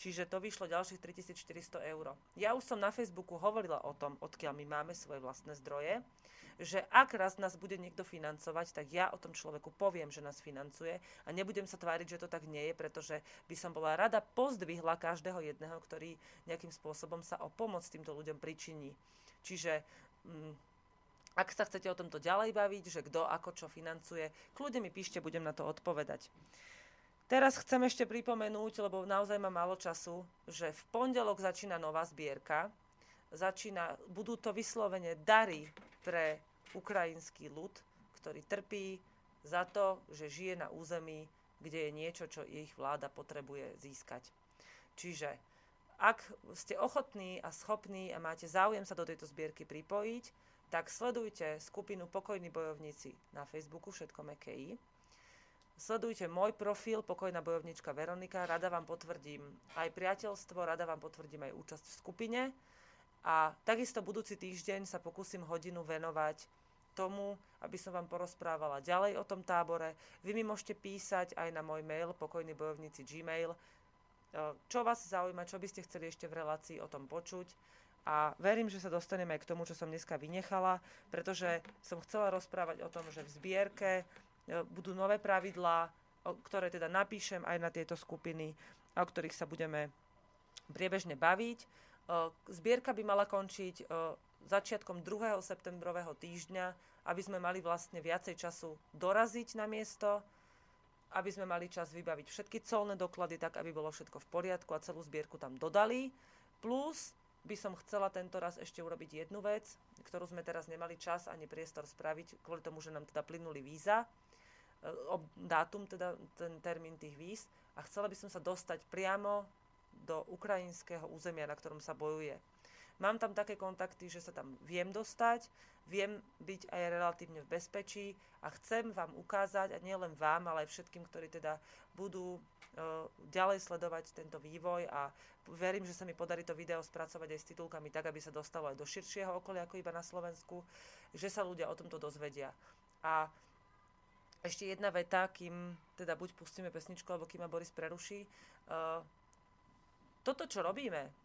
Čiže to vyšlo ďalších 3400 eur. Ja už som na Facebooku hovorila o tom, odkiaľ my máme svoje vlastné zdroje, že ak raz nás bude niekto financovať, tak ja o tom človeku poviem, že nás financuje a nebudem sa tváriť, že to tak nie je, pretože by som bola rada pozdvihla každého jedného, ktorý nejakým spôsobom sa o pomoc týmto ľuďom pričiní. Čiže ak sa chcete o tomto ďalej baviť, že kto ako čo financuje, kľudne mi píšte, budem na to odpovedať. Teraz chcem ešte pripomenúť, lebo naozaj mám málo času, že v pondelok začína nová zbierka. Začína, budú to vyslovene dary pre ukrajinský ľud, ktorý trpí za to, že žije na území, kde je niečo, čo ich vláda potrebuje získať. Čiže ak ste ochotní a schopní a máte záujem sa do tejto zbierky pripojiť, tak sledujte skupinu Pokojní bojovníci na Facebooku, všetko MKI. Sledujte môj profil Pokojná bojovnička Veronika, rada vám potvrdím aj priateľstvo, rada vám potvrdím aj účasť v skupine. A takisto budúci týždeň sa pokúsim hodinu venovať tomu, aby som vám porozprávala ďalej o tom tábore. Vy mi môžete písať aj na môj mail pokojný bojovníci gmail čo vás zaujíma, čo by ste chceli ešte v relácii o tom počuť. A verím, že sa dostaneme aj k tomu, čo som dneska vynechala, pretože som chcela rozprávať o tom, že v zbierke e, budú nové pravidlá, ktoré teda napíšem aj na tieto skupiny, o ktorých sa budeme priebežne baviť. Zbierka by mala končiť začiatkom 2. septembrového týždňa, aby sme mali vlastne viacej času doraziť na miesto, aby sme mali čas vybaviť všetky colné doklady tak, aby bolo všetko v poriadku a celú zbierku tam dodali. Plus by som chcela tento raz ešte urobiť jednu vec, ktorú sme teraz nemali čas ani priestor spraviť, kvôli tomu, že nám teda plynuli víza, e, dátum, teda ten termín tých víz a chcela by som sa dostať priamo do ukrajinského územia, na ktorom sa bojuje. Mám tam také kontakty, že sa tam viem dostať, viem byť aj relatívne v bezpečí a chcem vám ukázať, a nie len vám, ale aj všetkým, ktorí teda budú e, ďalej sledovať tento vývoj a verím, že sa mi podarí to video spracovať aj s titulkami tak, aby sa dostalo aj do širšieho okolia ako iba na Slovensku, že sa ľudia o tomto dozvedia. A ešte jedna veta, kým teda buď pustíme pesničku, alebo kým ma Boris preruší. Uh, toto, čo robíme,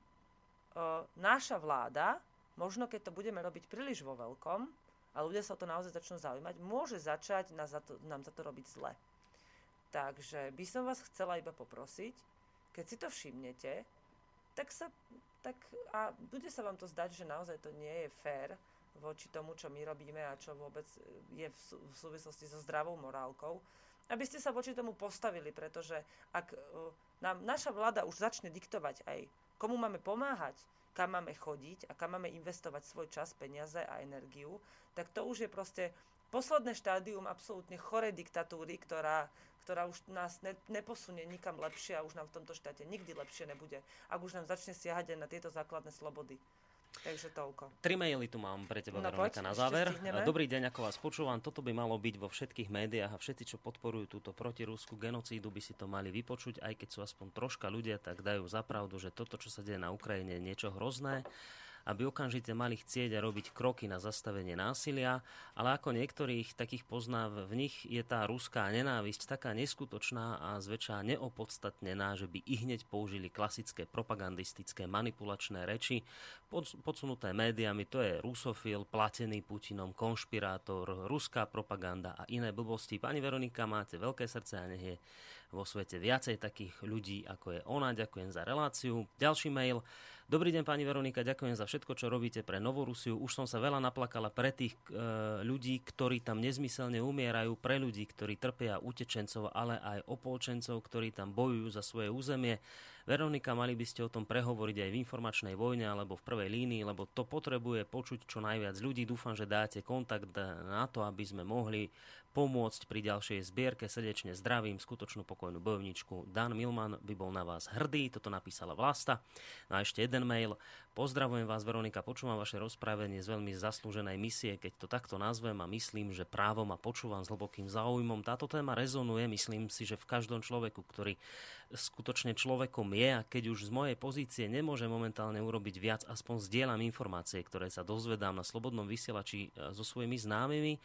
náša vláda, možno keď to budeme robiť príliš vo veľkom a ľudia sa o to naozaj začnú zaujímať, môže začať nás za to, nám za to robiť zle. Takže by som vás chcela iba poprosiť, keď si to všimnete, tak sa, tak, a bude sa vám to zdať, že naozaj to nie je fér voči tomu, čo my robíme a čo vôbec je v, sú, v súvislosti so zdravou morálkou, aby ste sa voči tomu postavili, pretože ak uh, nám naša vláda už začne diktovať aj komu máme pomáhať, kam máme chodiť a kam máme investovať svoj čas, peniaze a energiu, tak to už je proste posledné štádium absolútne chorej diktatúry, ktorá, ktorá už nás ne, neposunie nikam lepšie a už nám v tomto štáte nikdy lepšie nebude, ak už nám začne siahať aj na tieto základné slobody. Takže toľko. Tri maily tu mám pre teba, no, Veronika, na záver. Dobrý deň, ako vás počúvam. Toto by malo byť vo všetkých médiách a všetci, čo podporujú túto protirúskú genocídu, by si to mali vypočuť, aj keď sú aspoň troška ľudia, tak dajú zapravdu, že toto, čo sa deje na Ukrajine, je niečo hrozné aby okamžite mali chcieť a robiť kroky na zastavenie násilia, ale ako niektorých takých pozná, v nich je tá ruská nenávisť taká neskutočná a zväčša neopodstatnená, že by i hneď použili klasické propagandistické manipulačné reči, podsunuté médiami, to je rusofil, platený Putinom, konšpirátor, ruská propaganda a iné blbosti. Pani Veronika, máte veľké srdce a nech je vo svete viacej takých ľudí, ako je ona. Ďakujem za reláciu. Ďalší mail. Dobrý deň, pani Veronika, ďakujem za všetko, čo robíte pre Novorusiu. Už som sa veľa naplakala pre tých e, ľudí, ktorí tam nezmyselne umierajú, pre ľudí, ktorí trpia utečencov, ale aj opolčencov, ktorí tam bojujú za svoje územie. Veronika, mali by ste o tom prehovoriť aj v informačnej vojne alebo v prvej línii, lebo to potrebuje počuť čo najviac ľudí. Dúfam, že dáte kontakt na to, aby sme mohli pomôcť pri ďalšej zbierke. Srdečne zdravím skutočnú pokojnú bojovničku. Dan Milman by bol na vás hrdý, toto napísala Vlasta. No a ešte jeden mail. Pozdravujem vás, Veronika, počúvam vaše rozprávenie z veľmi zaslúženej misie, keď to takto nazvem a myslím, že právom a počúvam s hlbokým záujmom. Táto téma rezonuje, myslím si, že v každom človeku, ktorý skutočne človekom je a keď už z mojej pozície nemôže momentálne urobiť viac, aspoň zdieľam informácie, ktoré sa dozvedám na slobodnom vysielači e, so svojimi známymi,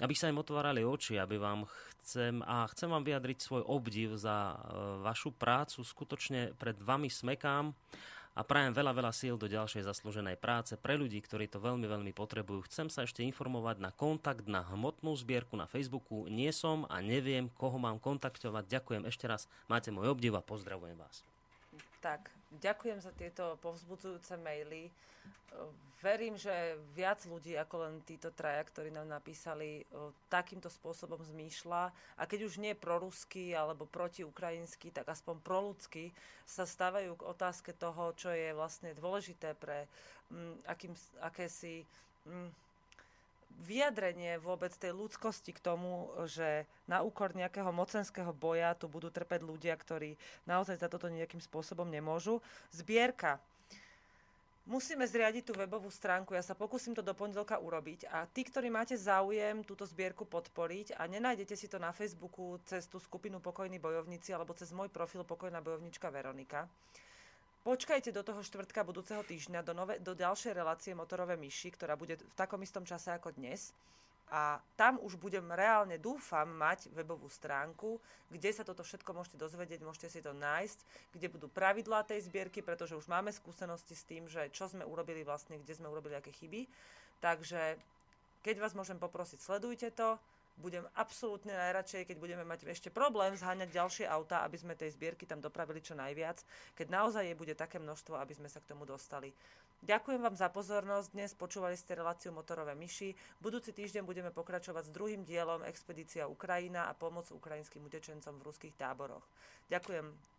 aby sa im otvárali oči, aby vám chcem a chcem vám vyjadriť svoj obdiv za e, vašu prácu. Skutočne pred vami smekám a prajem veľa, veľa síl do ďalšej zaslúženej práce pre ľudí, ktorí to veľmi, veľmi potrebujú. Chcem sa ešte informovať na kontakt na hmotnú zbierku na Facebooku. Nie som a neviem, koho mám kontaktovať. Ďakujem ešte raz. Máte môj obdiv a pozdravujem vás. Tak, ďakujem za tieto povzbudzujúce maily. Verím, že viac ľudí ako len títo traja, ktorí nám napísali, takýmto spôsobom zmýšľa a keď už nie prorusky alebo protiukrajinsky, tak aspoň proludský sa stávajú k otázke toho, čo je vlastne dôležité pre m, akým, akési m, vyjadrenie vôbec tej ľudskosti k tomu, že na úkor nejakého mocenského boja tu budú trpeť ľudia, ktorí naozaj za toto nejakým spôsobom nemôžu. Zbierka. Musíme zriadiť tú webovú stránku, ja sa pokúsim to do pondelka urobiť a tí, ktorí máte záujem túto zbierku podporiť a nenájdete si to na Facebooku cez tú skupinu Pokojní bojovníci alebo cez môj profil Pokojná bojovnička Veronika, Počkajte do toho štvrtka budúceho týždňa do, nové, do ďalšej relácie Motorové myši, ktorá bude v takom istom čase ako dnes. A tam už budem reálne, dúfam, mať webovú stránku, kde sa toto všetko môžete dozvedieť, môžete si to nájsť, kde budú pravidlá tej zbierky, pretože už máme skúsenosti s tým, že čo sme urobili vlastne, kde sme urobili aké chyby. Takže keď vás môžem poprosiť, sledujte to budem absolútne najradšej, keď budeme mať ešte problém zháňať ďalšie auta, aby sme tej zbierky tam dopravili čo najviac, keď naozaj je bude také množstvo, aby sme sa k tomu dostali. Ďakujem vám za pozornosť. Dnes počúvali ste reláciu Motorové myši. Budúci týždeň budeme pokračovať s druhým dielom Expedícia Ukrajina a pomoc ukrajinským utečencom v ruských táboroch. Ďakujem.